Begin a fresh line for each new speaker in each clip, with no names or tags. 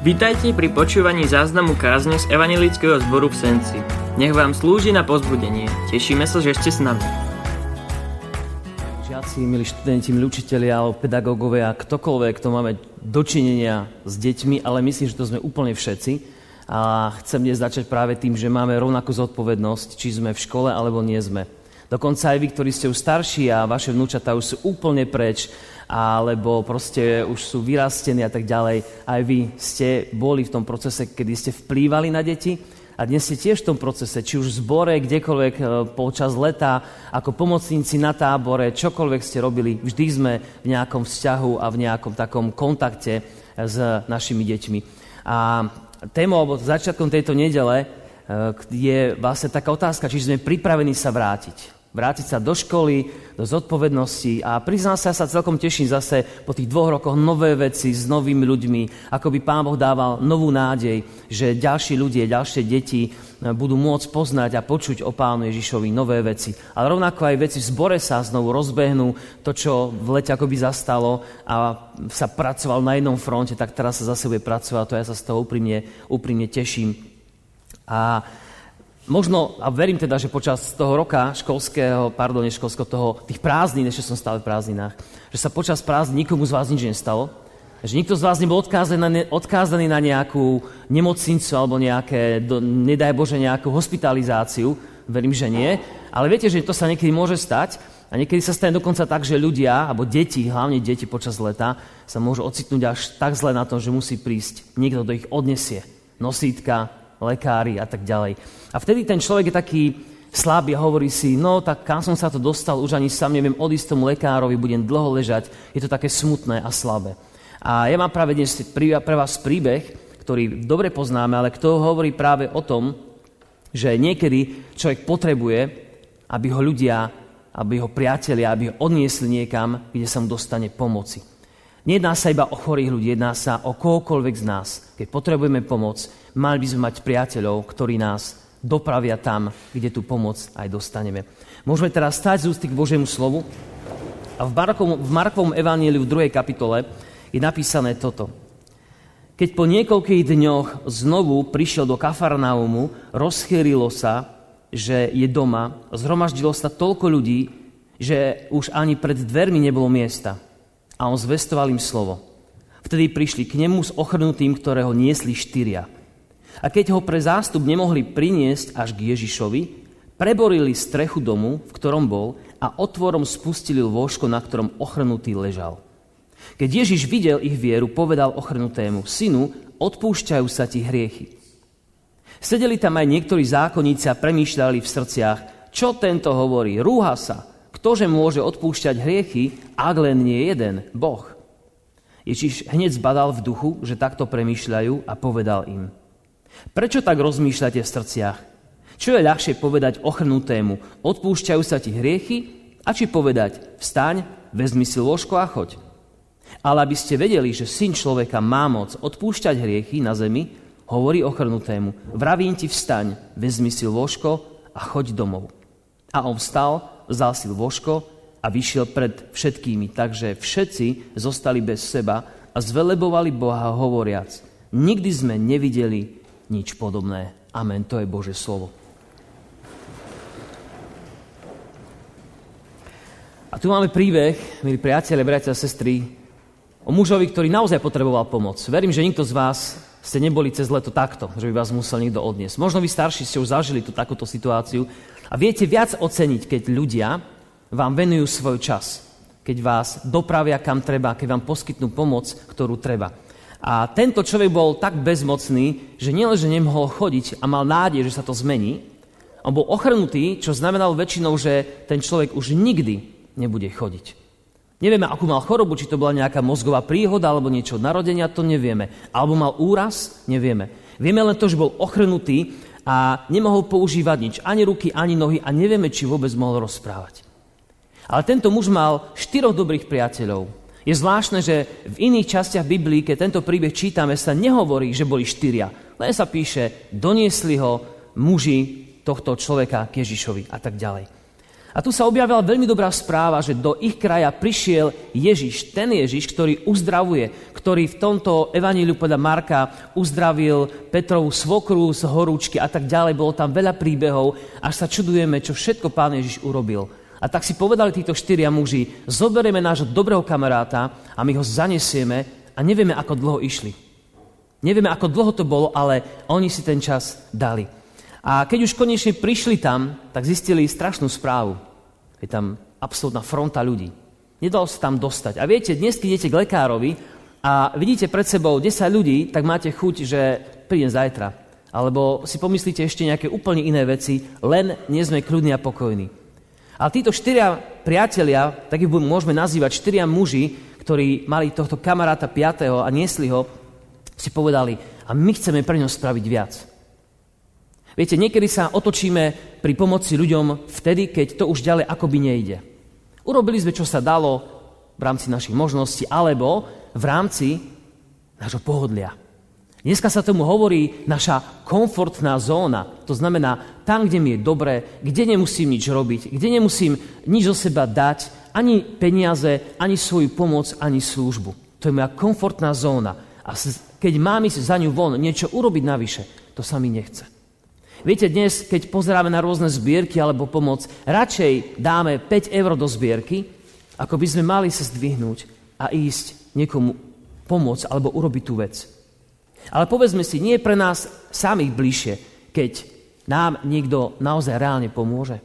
Vítajte pri počúvaní záznamu kázne z Evangelického zboru v Senci. Nech vám slúži na pozbudenie. Tešíme sa, že ste s nami.
Žiaci, milí študenti, milí učiteľia alebo pedagógovia, ktokoľvek, kto máme dočinenia s deťmi, ale myslím, že to sme úplne všetci. A chcem dnes začať práve tým, že máme rovnakú zodpovednosť, či sme v škole alebo nie sme. Dokonca aj vy, ktorí ste už starší a vaše vnúčatá už sú úplne preč alebo proste už sú vyrastení a tak ďalej. Aj vy ste boli v tom procese, kedy ste vplývali na deti a dnes ste tiež v tom procese, či už v zbore, kdekoľvek e, počas leta, ako pomocníci na tábore, čokoľvek ste robili, vždy sme v nejakom vzťahu a v nejakom takom kontakte s našimi deťmi. A téma, alebo začiatkom tejto nedele e, je vlastne taká otázka, či sme pripravení sa vrátiť vrátiť sa do školy, do zodpovednosti a priznám sa, ja sa celkom teším zase po tých dvoch rokoch nové veci s novými ľuďmi, ako by Pán Boh dával novú nádej, že ďalší ľudia, ďalšie deti eh, budú môcť poznať a počuť o Pánu Ježišovi nové veci. Ale rovnako aj veci v zbore sa znovu rozbehnú, to, čo v lete akoby zastalo a sa pracoval na jednom fronte, tak teraz sa zase bude pracovať, to ja sa z toho úprimne, úprimne teším. A možno, a verím teda, že počas toho roka školského, pardon, školského toho, tých prázdnin, ešte som stále v prázdninách, že sa počas prázdnin nikomu z vás nič nestalo, že nikto z vás nebol odkázaný na, odkázaný na nejakú nemocnicu alebo nejaké, do, nedaj Bože, nejakú hospitalizáciu. Verím, že nie. Ale viete, že to sa niekedy môže stať. A niekedy sa stane dokonca tak, že ľudia, alebo deti, hlavne deti počas leta, sa môžu ocitnúť až tak zle na tom, že musí prísť niekto, kto ich odnesie. Nosítka, lekári a tak ďalej. A vtedy ten človek je taký slabý a hovorí si, no tak kam som sa to dostal, už ani sám neviem odísť tomu lekárovi, budem dlho ležať. Je to také smutné a slabé. A ja mám práve dnes pre vás príbeh, ktorý dobre poznáme, ale kto hovorí práve o tom, že niekedy človek potrebuje, aby ho ľudia, aby ho priatelia, aby ho odniesli niekam, kde sa mu dostane pomoci. Nejedná sa iba o chorých ľudí, jedná sa o kohokoľvek z nás. Keď potrebujeme pomoc, mali by sme mať priateľov, ktorí nás dopravia tam, kde tú pomoc aj dostaneme. Môžeme teraz stať z ústy k Božiemu slovu a v, Markovom, v Markovom evaníliu v 2. kapitole je napísané toto. Keď po niekoľkých dňoch znovu prišiel do Kafarnaumu, rozchýrilo sa, že je doma, zhromaždilo sa toľko ľudí, že už ani pred dvermi nebolo miesta a on zvestoval im slovo. Vtedy prišli k nemu s ochrnutým, ktorého niesli štyria. A keď ho pre zástup nemohli priniesť až k Ježišovi, preborili strechu domu, v ktorom bol, a otvorom spustili lôžko, na ktorom ochrnutý ležal. Keď Ježiš videl ich vieru, povedal ochrnutému, synu, odpúšťajú sa ti hriechy. Sedeli tam aj niektorí zákonníci a premýšľali v srdciach, čo tento hovorí, rúha sa, Ktože môže odpúšťať hriechy, ak len nie jeden, Boh? Ježiš hneď zbadal v duchu, že takto premýšľajú a povedal im. Prečo tak rozmýšľate v srdciach? Čo je ľahšie povedať ochrnutému, odpúšťajú sa ti hriechy, a či povedať, vstaň, vezmi si lôžko a choď. Ale aby ste vedeli, že syn človeka má moc odpúšťať hriechy na zemi, hovorí ochrnutému, vravím ti vstaň, vezmi si lôžko a choď domov. A on vstal vzal si lôžko a vyšiel pred všetkými. Takže všetci zostali bez seba a zvelebovali Boha hovoriac. Nikdy sme nevideli nič podobné. Amen. To je Bože slovo. A tu máme príbeh, milí priatelia, bratia a sestry, o mužovi, ktorý naozaj potreboval pomoc. Verím, že nikto z vás ste neboli cez leto takto, že by vás musel niekto odniesť. Možno vy starší ste už zažili tú takúto situáciu, a viete viac oceniť, keď ľudia vám venujú svoj čas, keď vás dopravia kam treba, keď vám poskytnú pomoc, ktorú treba. A tento človek bol tak bezmocný, že nielenže nemohol chodiť a mal nádej, že sa to zmení, on bol ochrnutý, čo znamenalo väčšinou, že ten človek už nikdy nebude chodiť. Nevieme, akú mal chorobu, či to bola nejaká mozgová príhoda alebo niečo od narodenia, to nevieme. Alebo mal úraz, nevieme. Vieme len to, že bol ochrnutý a nemohol používať nič, ani ruky, ani nohy a nevieme, či vôbec mohol rozprávať. Ale tento muž mal štyroch dobrých priateľov. Je zvláštne, že v iných častiach Biblii, keď tento príbeh čítame, sa nehovorí, že boli štyria. Len sa píše, doniesli ho muži tohto človeka k Ježišovi a tak ďalej. A tu sa objavila veľmi dobrá správa, že do ich kraja prišiel Ježiš, ten Ježiš, ktorý uzdravuje, ktorý v tomto evaníliu podľa Marka uzdravil Petrovú svokru z horúčky a tak ďalej. Bolo tam veľa príbehov, až sa čudujeme, čo všetko pán Ježiš urobil. A tak si povedali títo štyria muži, zoberieme nášho dobrého kamaráta a my ho zanesieme a nevieme, ako dlho išli. Nevieme, ako dlho to bolo, ale oni si ten čas dali. A keď už konečne prišli tam, tak zistili strašnú správu. Je tam absolútna fronta ľudí. Nedalo sa tam dostať. A viete, dnes, keď idete k lekárovi a vidíte pred sebou 10 ľudí, tak máte chuť, že prídem zajtra. Alebo si pomyslíte ešte nejaké úplne iné veci, len nie sme kľudní a pokojní. Ale títo štyria priatelia, tak ich môžeme nazývať štyria muži, ktorí mali tohto kamaráta piatého a niesli ho, si povedali, a my chceme pre ňo spraviť viac. Viete, niekedy sa otočíme pri pomoci ľuďom vtedy, keď to už ďalej akoby nejde. Urobili sme, čo sa dalo v rámci našich možností, alebo v rámci nášho pohodlia. Dneska sa tomu hovorí naša komfortná zóna. To znamená tam, kde mi je dobre, kde nemusím nič robiť, kde nemusím nič zo seba dať, ani peniaze, ani svoju pomoc, ani službu. To je moja komfortná zóna. A keď mám ísť za ňu von, niečo urobiť navyše, to sa mi nechce. Viete, dnes, keď pozeráme na rôzne zbierky alebo pomoc, radšej dáme 5 eur do zbierky, ako by sme mali sa zdvihnúť a ísť niekomu pomôcť alebo urobiť tú vec. Ale povedzme si, nie je pre nás samých bližšie, keď nám niekto naozaj reálne pomôže.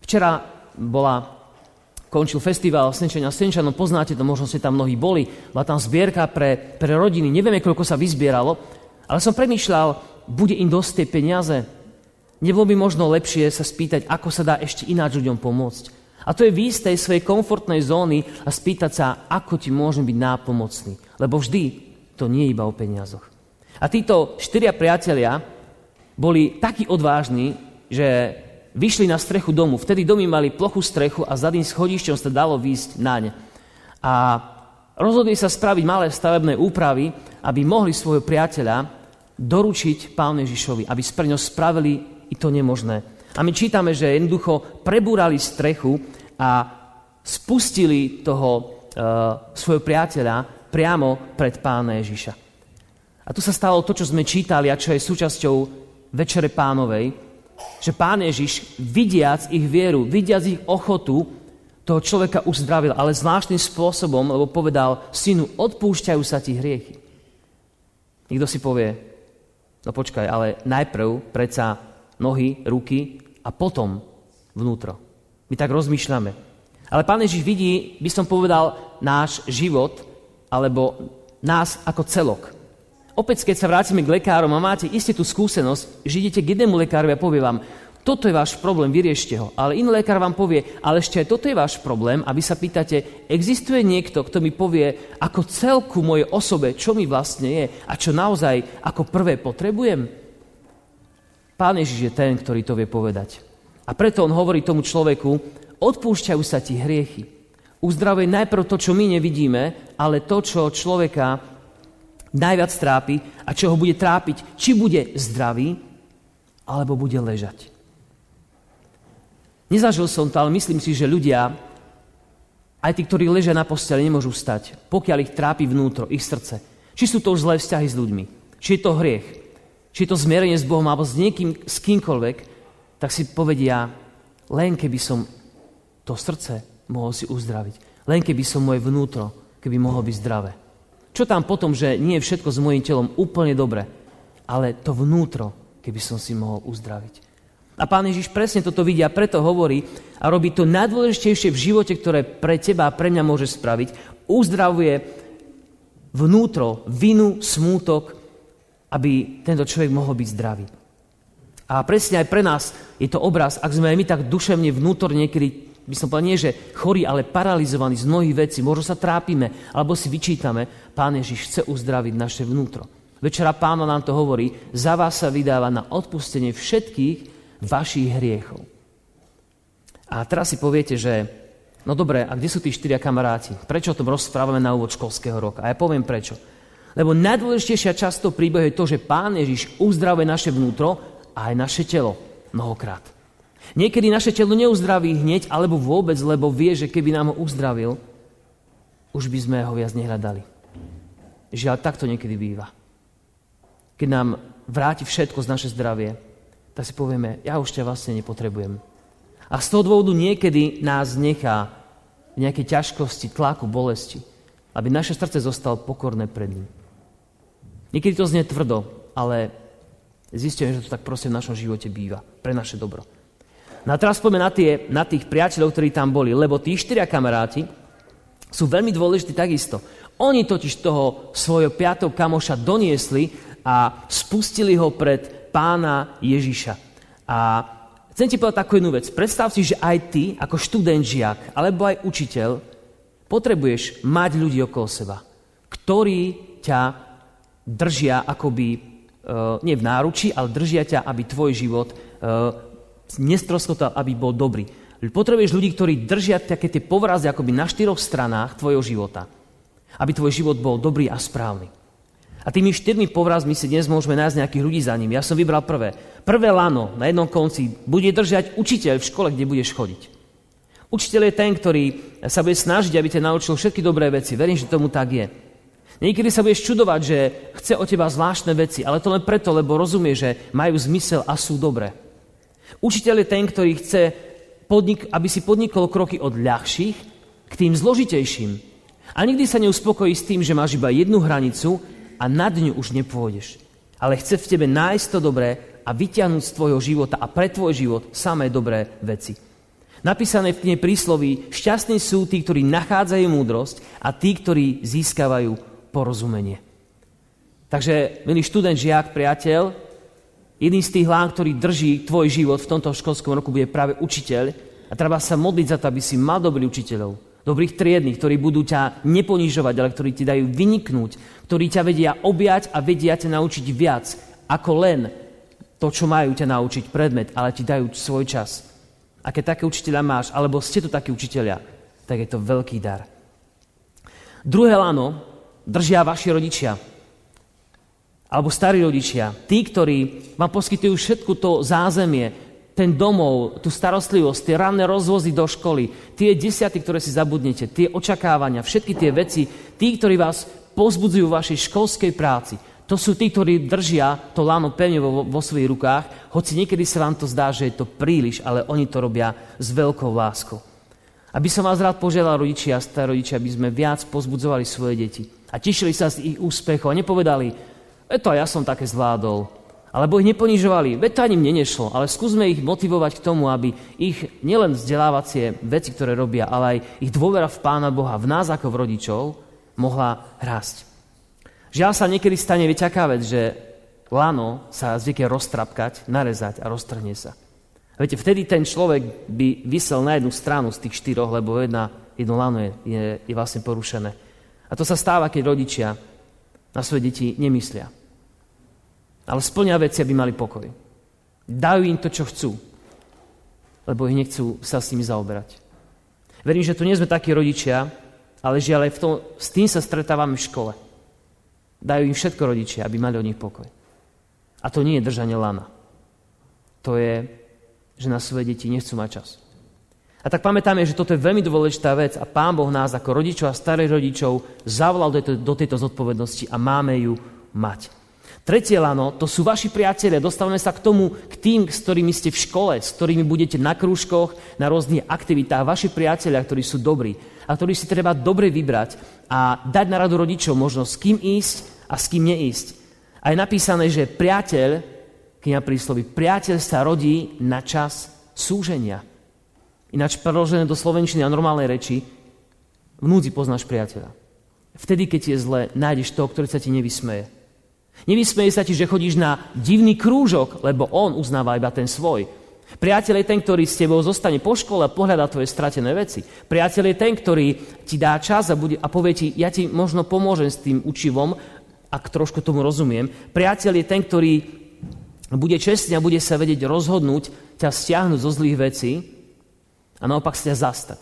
Včera bola, končil festival Senčania Senčanom, poznáte to, možno ste tam mnohí boli, bola tam zbierka pre, pre rodiny, nevieme, koľko sa vyzbieralo, ale som premýšľal, bude im dosť tie peniaze? Nebolo by možno lepšie sa spýtať, ako sa dá ešte ináč ľuďom pomôcť? A to je výjsť tej svojej komfortnej zóny a spýtať sa, ako ti môžem byť nápomocný. Lebo vždy to nie je iba o peniazoch. A títo štyria priatelia boli takí odvážni, že vyšli na strechu domu. Vtedy domy mali plochú strechu a za tým schodišťom sa dalo výjsť naň. A rozhodli sa spraviť malé stavebné úpravy, aby mohli svojho priateľa doručiť Pánu Ježišovi, aby pre ňo spravili i to nemožné. A my čítame, že jednoducho prebúrali strechu a spustili toho uh, svojho priateľa priamo pred Pána Ježiša. A tu sa stalo to, čo sme čítali a čo je súčasťou Večere pánovej, že Pán Ježiš, vidiac ich vieru, vidiac ich ochotu, toho človeka uzdravil, ale zvláštnym spôsobom, lebo povedal, synu, odpúšťajú sa ti hriechy. Nikto si povie, No počkaj, ale najprv predsa nohy, ruky a potom vnútro. My tak rozmýšľame. Ale Pán Ježiš vidí, by som povedal, náš život, alebo nás ako celok. Opäť, keď sa vrátime k lekárom a máte isté tú skúsenosť, že idete k jednému lekárovi a povie vám, toto je váš problém, vyriešte ho. Ale iný lekár vám povie, ale ešte aj toto je váš problém a vy sa pýtate, existuje niekto, kto mi povie ako celku mojej osobe, čo mi vlastne je a čo naozaj ako prvé potrebujem? Pán Ježiš je ten, ktorý to vie povedať. A preto on hovorí tomu človeku, odpúšťajú sa ti hriechy. Uzdravuje najprv to, čo my nevidíme, ale to, čo človeka najviac trápi a čo ho bude trápiť, či bude zdravý, alebo bude ležať. Nezažil som to, ale myslím si, že ľudia, aj tí, ktorí ležia na posteli, nemôžu stať, pokiaľ ich trápi vnútro, ich srdce. Či sú to už zlé vzťahy s ľuďmi, či je to hriech, či je to zmierenie s Bohom alebo s niekým, s kýmkoľvek, tak si povedia, len keby som to srdce mohol si uzdraviť. Len keby som moje vnútro, keby mohlo byť zdravé. Čo tam potom, že nie je všetko s mojim telom úplne dobre, ale to vnútro, keby som si mohol uzdraviť. A pán Ježiš presne toto vidí a preto hovorí a robí to najdôležitejšie v živote, ktoré pre teba a pre mňa môže spraviť. Uzdravuje vnútro, vinu, smútok, aby tento človek mohol byť zdravý. A presne aj pre nás je to obraz, ak sme aj my tak duševne vnútorne niekedy, by som povedal, nie že chorí, ale paralizovaní z mnohých vecí, možno sa trápime, alebo si vyčítame, Pán Ježiš chce uzdraviť naše vnútro. Večera pána nám to hovorí, za vás sa vydáva na odpustenie všetkých vašich hriechov. A teraz si poviete, že no dobre, a kde sú tí štyria kamaráti? Prečo o tom rozprávame na úvod školského roka? A ja poviem prečo. Lebo najdôležitejšia časť toho príbehu je to, že Pán Ježiš uzdravuje naše vnútro a aj naše telo mnohokrát. Niekedy naše telo neuzdraví hneď, alebo vôbec, lebo vie, že keby nám ho uzdravil, už by sme ho viac nehľadali. Žiaľ, takto niekedy býva. Keď nám vráti všetko z naše zdravie, tak si povieme, ja už ťa vlastne nepotrebujem. A z toho dôvodu niekedy nás nechá v nejakej ťažkosti, tlaku, bolesti, aby naše srdce zostalo pokorné pred ním. Niekedy to znie tvrdo, ale zistíme, že to tak proste v našom živote býva. Pre naše dobro. No a teraz poďme na, tie, na tých priateľov, ktorí tam boli, lebo tí štyria kamaráti sú veľmi dôležití takisto. Oni totiž toho svojho piatého kamoša doniesli a spustili ho pred pána Ježiša. A chcem ti povedať takú jednu vec. Predstav si, že aj ty, ako študent žiak, alebo aj učiteľ, potrebuješ mať ľudí okolo seba, ktorí ťa držia akoby, uh, nie v náruči, ale držia ťa, aby tvoj život uh, nestroskotal, aby bol dobrý. Potrebuješ ľudí, ktorí držia také tie povrazy akoby na štyroch stranách tvojho života. Aby tvoj život bol dobrý a správny. A tými štyrmi povrazmi si dnes môžeme nájsť nejakých ľudí za ním. Ja som vybral prvé. Prvé lano na jednom konci bude držať učiteľ v škole, kde budeš chodiť. Učiteľ je ten, ktorý sa bude snažiť, aby ťa naučil všetky dobré veci. Verím, že tomu tak je. Niekedy sa budeš čudovať, že chce od teba zvláštne veci, ale to len preto, lebo rozumie, že majú zmysel a sú dobré. Učiteľ je ten, ktorý chce, podnik, aby si podnikol kroky od ľahších k tým zložitejším. A nikdy sa neuspokojí s tým, že máš iba jednu hranicu a nad ňu už nepôjdeš. Ale chce v tebe nájsť to dobré a vyťahnuť z tvojho života a pre tvoj život samé dobré veci. Napísané v knihe prísloví, šťastní sú tí, ktorí nachádzajú múdrosť a tí, ktorí získavajú porozumenie. Takže, milý študent, žiak, priateľ, jedný z tých hlán, ktorý drží tvoj život v tomto školskom roku, bude práve učiteľ a treba sa modliť za to, aby si mal dobrých učiteľov, dobrých triedných, ktorí budú ťa neponižovať, ale ktorí ti dajú vyniknúť, ktorí ťa vedia objať a vedia ťa naučiť viac, ako len to, čo majú ťa naučiť predmet, ale ti dajú svoj čas. A keď také učiteľa máš, alebo ste tu takí učiteľia, tak je to veľký dar. Druhé lano, držia vaši rodičia. Alebo starí rodičia. Tí, ktorí vám poskytujú všetko to zázemie, ten domov, tú starostlivosť, tie ranné rozvozy do školy, tie desiaty, ktoré si zabudnete, tie očakávania, všetky tie veci, tí, ktorí vás pozbudzujú v vašej školskej práci, to sú tí, ktorí držia to láno pevne vo, vo svojich rukách, hoci niekedy sa vám to zdá, že je to príliš, ale oni to robia s veľkou láskou. Aby som vás rád požiadal, rodičia a starodičia, aby sme viac pozbudzovali svoje deti a tešili sa z ich úspechov a nepovedali, veď to ja som také zvládol. Alebo ich neponižovali, veď to ani mne nešlo, ale skúsme ich motivovať k tomu, aby ich nielen vzdelávacie veci, ktoré robia, ale aj ich dôvera v Pána Boha, v nás ako v rodičov, mohla rásť. Žiaľ sa niekedy stane vyťaká vec, že lano sa zvykne roztrapkať, narezať a roztrhne sa. Viete, vtedy ten človek by vysel na jednu stranu z tých štyroch, lebo jedna, jedno lano je, je, je vlastne porušené. A to sa stáva, keď rodičia na svoje deti nemyslia. Ale splňa veci, aby mali pokoj. Dajú im to, čo chcú, lebo ich nechcú sa s nimi zaoberať. Verím, že tu nie sme takí rodičia, ale žiaľ aj v tom, s tým sa stretávame v škole. Dajú im všetko rodičia, aby mali od nich pokoj. A to nie je držanie lana. To je, že na svoje deti nechcú mať čas. A tak pamätáme, že toto je veľmi dôležitá vec a Pán Boh nás ako rodičov a starých rodičov zavolal do tejto, do tejto zodpovednosti a máme ju mať. Tretie lano, to sú vaši priatelia. Dostávame sa k tomu, k tým, s ktorými ste v škole, s ktorými budete na krúžkoch, na rôznych aktivitách. Vaši priatelia, ktorí sú dobrí a ktorí si treba dobre vybrať a dať na radu rodičov možnosť, s kým ísť a s kým neísť. A je napísané, že priateľ, kniha prísloví, priateľ sa rodí na čas súženia. Ináč preložené do slovenčiny a normálnej reči, v núdzi poznáš priateľa. Vtedy, keď je zle, nájdeš toho, ktorý sa ti nevysmeje. Nevysmeje sa ti, že chodíš na divný krúžok, lebo on uznáva iba ten svoj. Priateľ je ten, ktorý s tebou zostane po škole a pohľadá tvoje stratené veci. Priateľ je ten, ktorý ti dá čas a, bude, a povie ti, ja ti možno pomôžem s tým učivom, ak trošku tomu rozumiem. Priateľ je ten, ktorý bude čestný a bude sa vedieť rozhodnúť, ťa stiahnuť zo zlých vecí a naopak sa ťa zastať.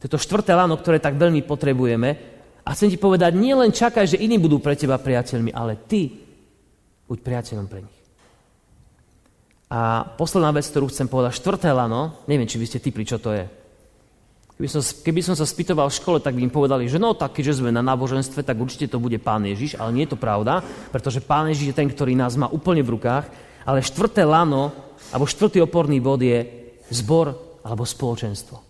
To je to štvrté lano, ktoré tak veľmi potrebujeme. A chcem ti povedať, nie len čakaj, že iní budú pre teba priateľmi, ale ty buď priateľom pre nich. A posledná vec, ktorú chcem povedať, štvrté lano, neviem, či by ste typli, čo to je. Keby som, keby som sa spýtoval v škole, tak by im povedali, že no tak, keďže sme na náboženstve, tak určite to bude Pán Ježiš, ale nie je to pravda, pretože Pán Ježiš je ten, ktorý nás má úplne v rukách, ale štvrté lano, alebo štvrtý oporný bod je zbor alebo spoločenstvo.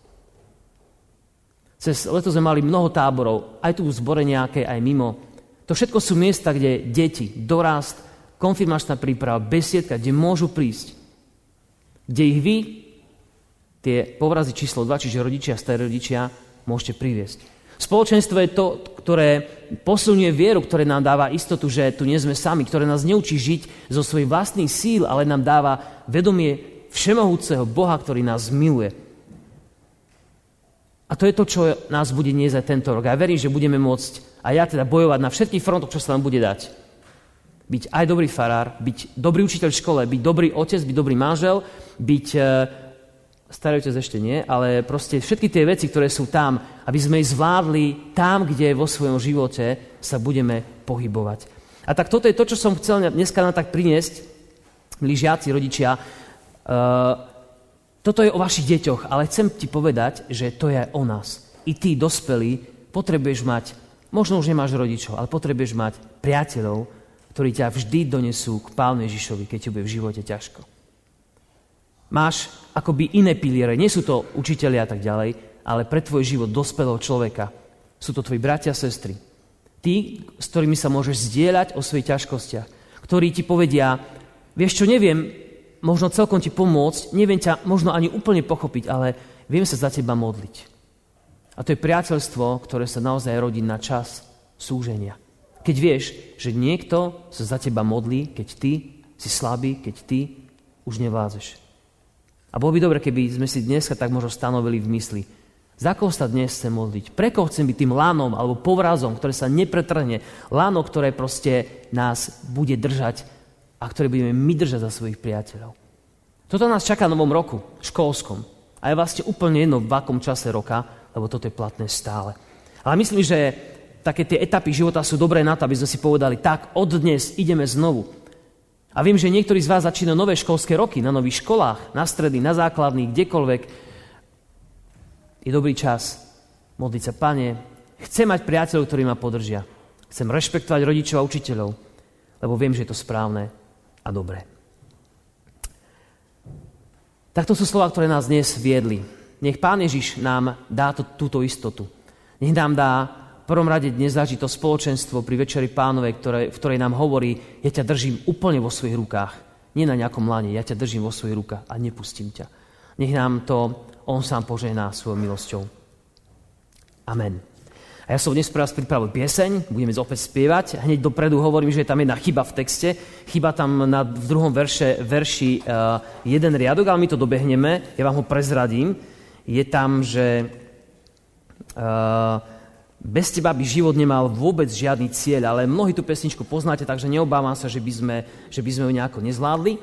Cez leto sme mali mnoho táborov, aj tu v zbore nejaké, aj mimo. To všetko sú miesta, kde deti, dorast, konfirmačná príprava, besiedka, kde môžu prísť. Kde ich vy, tie povrazy číslo 2, čiže rodičia starí rodičia, môžete priviesť. Spoločenstvo je to, ktoré posilňuje vieru, ktoré nám dáva istotu, že tu nie sme sami, ktoré nás neučí žiť zo svojich vlastných síl, ale nám dáva vedomie všemohúceho Boha, ktorý nás miluje. A to je to, čo nás bude niesť aj tento rok. A ja verím, že budeme môcť aj ja teda bojovať na všetkých frontoch, čo sa nám bude dať byť aj dobrý farár, byť dobrý učiteľ v škole, byť dobrý otec, byť dobrý manžel, byť e, starý otec ešte nie, ale proste všetky tie veci, ktoré sú tam, aby sme ich zvládli tam, kde vo svojom živote sa budeme pohybovať. A tak toto je to, čo som chcel dneska na tak priniesť, milí žiaci, rodičia. E, toto je o vašich deťoch, ale chcem ti povedať, že to je o nás. I ty, dospelí, potrebuješ mať, možno už nemáš rodičov, ale potrebuješ mať priateľov, ktorí ťa vždy donesú k Pánu Ježišovi, keď ti bude v živote ťažko. Máš akoby iné piliere, nie sú to učiteľi a tak ďalej, ale pre tvoj život dospelého človeka sú to tvoji bratia a sestry. Tí, s ktorými sa môžeš zdieľať o svojich ťažkostiach, ktorí ti povedia, vieš čo, neviem, možno celkom ti pomôcť, neviem ťa možno ani úplne pochopiť, ale viem sa za teba modliť. A to je priateľstvo, ktoré sa naozaj rodí na čas súženia. Keď vieš, že niekto sa za teba modlí, keď ty si slabý, keď ty už nevlázeš. A bolo by dobre, keby sme si dneska tak možno stanovili v mysli, za koho sa dnes chcem modliť? Pre koho chcem byť tým lánom alebo povrazom, ktoré sa nepretrhne? Láno, ktoré proste nás bude držať a ktoré budeme my držať za svojich priateľov. Toto nás čaká v novom roku, školskom. A je vlastne úplne jedno v akom čase roka, lebo toto je platné stále. Ale myslím, že také tie etapy života sú dobré na to, aby sme si povedali, tak od dnes ideme znovu. A viem, že niektorí z vás začínajú nové školské roky na nových školách, na stredy, na základných, kdekoľvek. Je dobrý čas modliť sa, Pane, chcem mať priateľov, ktorí ma podržia. Chcem rešpektovať rodičov a učiteľov, lebo viem, že je to správne a dobré. Takto sú slova, ktoré nás dnes viedli. Nech Pán Ježiš nám dá to, túto istotu. Nech nám dá prvom rade dnes zažiť to spoločenstvo pri Večeri pánovej, ktoré, v ktorej nám hovorí, ja ťa držím úplne vo svojich rukách. Nie na nejakom lane, ja ťa držím vo svojich rukách a nepustím ťa. Nech nám to On sám požehná svojou milosťou. Amen. A ja som dnes pre vás pripravil pieseň, budeme opäť spievať. Hneď dopredu hovorím, že je tam jedna chyba v texte. Chyba tam na, v druhom verše, verši uh, jeden riadok, ale my to dobehneme, ja vám ho prezradím. Je tam, že uh, bez teba by život nemal vôbec žiadny cieľ, ale mnohí tú pesničku poznáte, takže neobávam sa, že by sme, že by sme ju nejako nezvládli.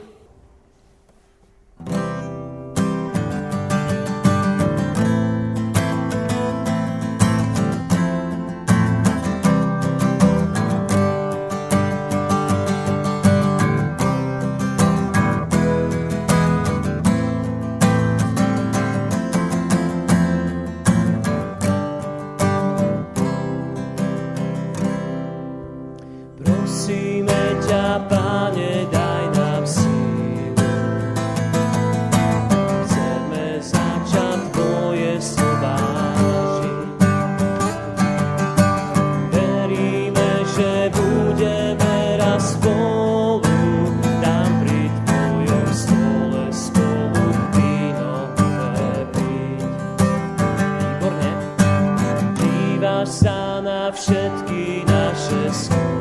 nasza na wszystkie nasze są.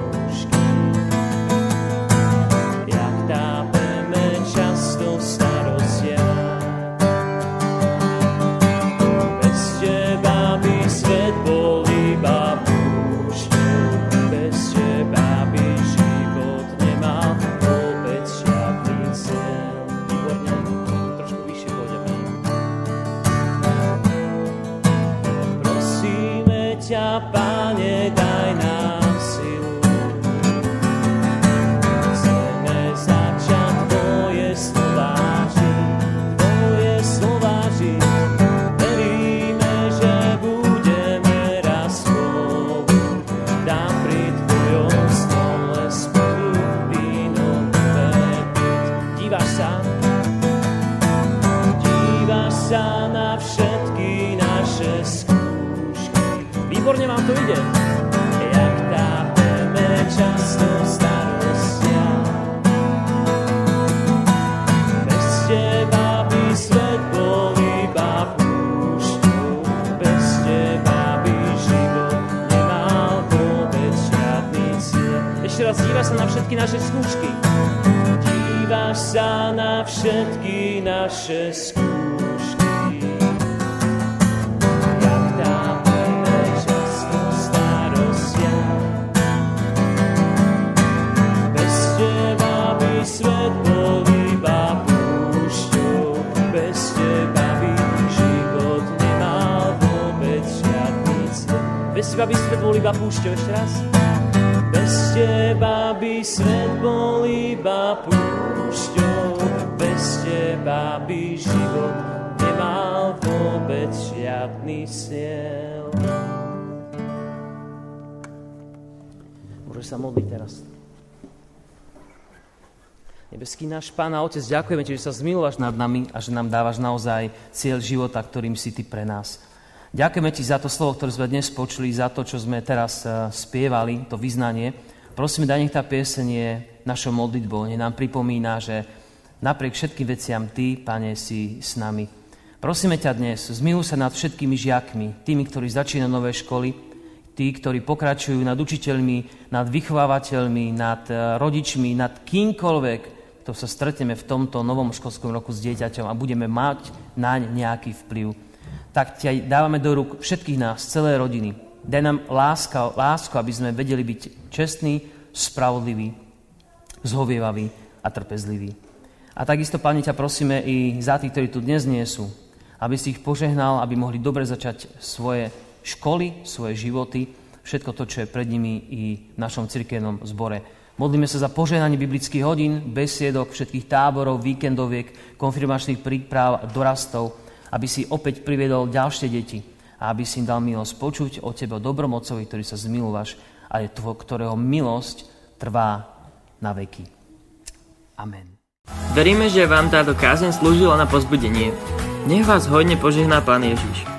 Teba by svet bol iba púšťou, ešte raz. Bez teba by svet bol iba púšťou, bez teba by život nemal vôbec žiadny cieľ.
Môžeš sa modliť teraz. Nebeský náš Pán a Otec, ďakujeme Ti, že sa zmilovaš nad nami a že nám dávaš naozaj cieľ života, ktorým si Ty pre nás. Ďakujeme Ti za to slovo, ktoré sme dnes počuli, za to, čo sme teraz uh, spievali, to vyznanie. Prosíme, daj nech tá pieseň je našou modlitbou, nech nám pripomína, že napriek všetkým veciam Ty, Pane, si s nami. Prosíme ťa dnes, zmiluj sa nad všetkými žiakmi, tými, ktorí začínajú nové školy, tí, ktorí pokračujú nad učiteľmi, nad vychovávateľmi, nad eh, rodičmi, nad kýmkoľvek, kto sa stretneme v tomto novom školskom roku s dieťaťom a budeme mať naň nejaký vplyv. Tak ťa dávame do rúk všetkých nás, celé rodiny. Daj nám láska, lásku, aby sme vedeli byť čestní, spravodliví, zhovievaví a trpezliví. A takisto, Pane, ťa prosíme i za tých, ktorí tu dnes nie sú, aby si ich požehnal, aby mohli dobre začať svoje školy, svoje životy, všetko to, čo je pred nimi i v našom cirkevnom zbore. Modlíme sa za požehnanie biblických hodín, besiedok, všetkých táborov, víkendoviek, konfirmačných príprav, dorastov, aby si opäť priviedol ďalšie deti a aby si im dal milosť počuť o Tebe, o dobrom Otcovi, ktorý sa zmilúvaš a je tvo, ktorého milosť trvá na veky. Amen.
Veríme, že vám táto kázeň slúžila na pozbudenie. Nech vás hodne požehná Pán Ježiš.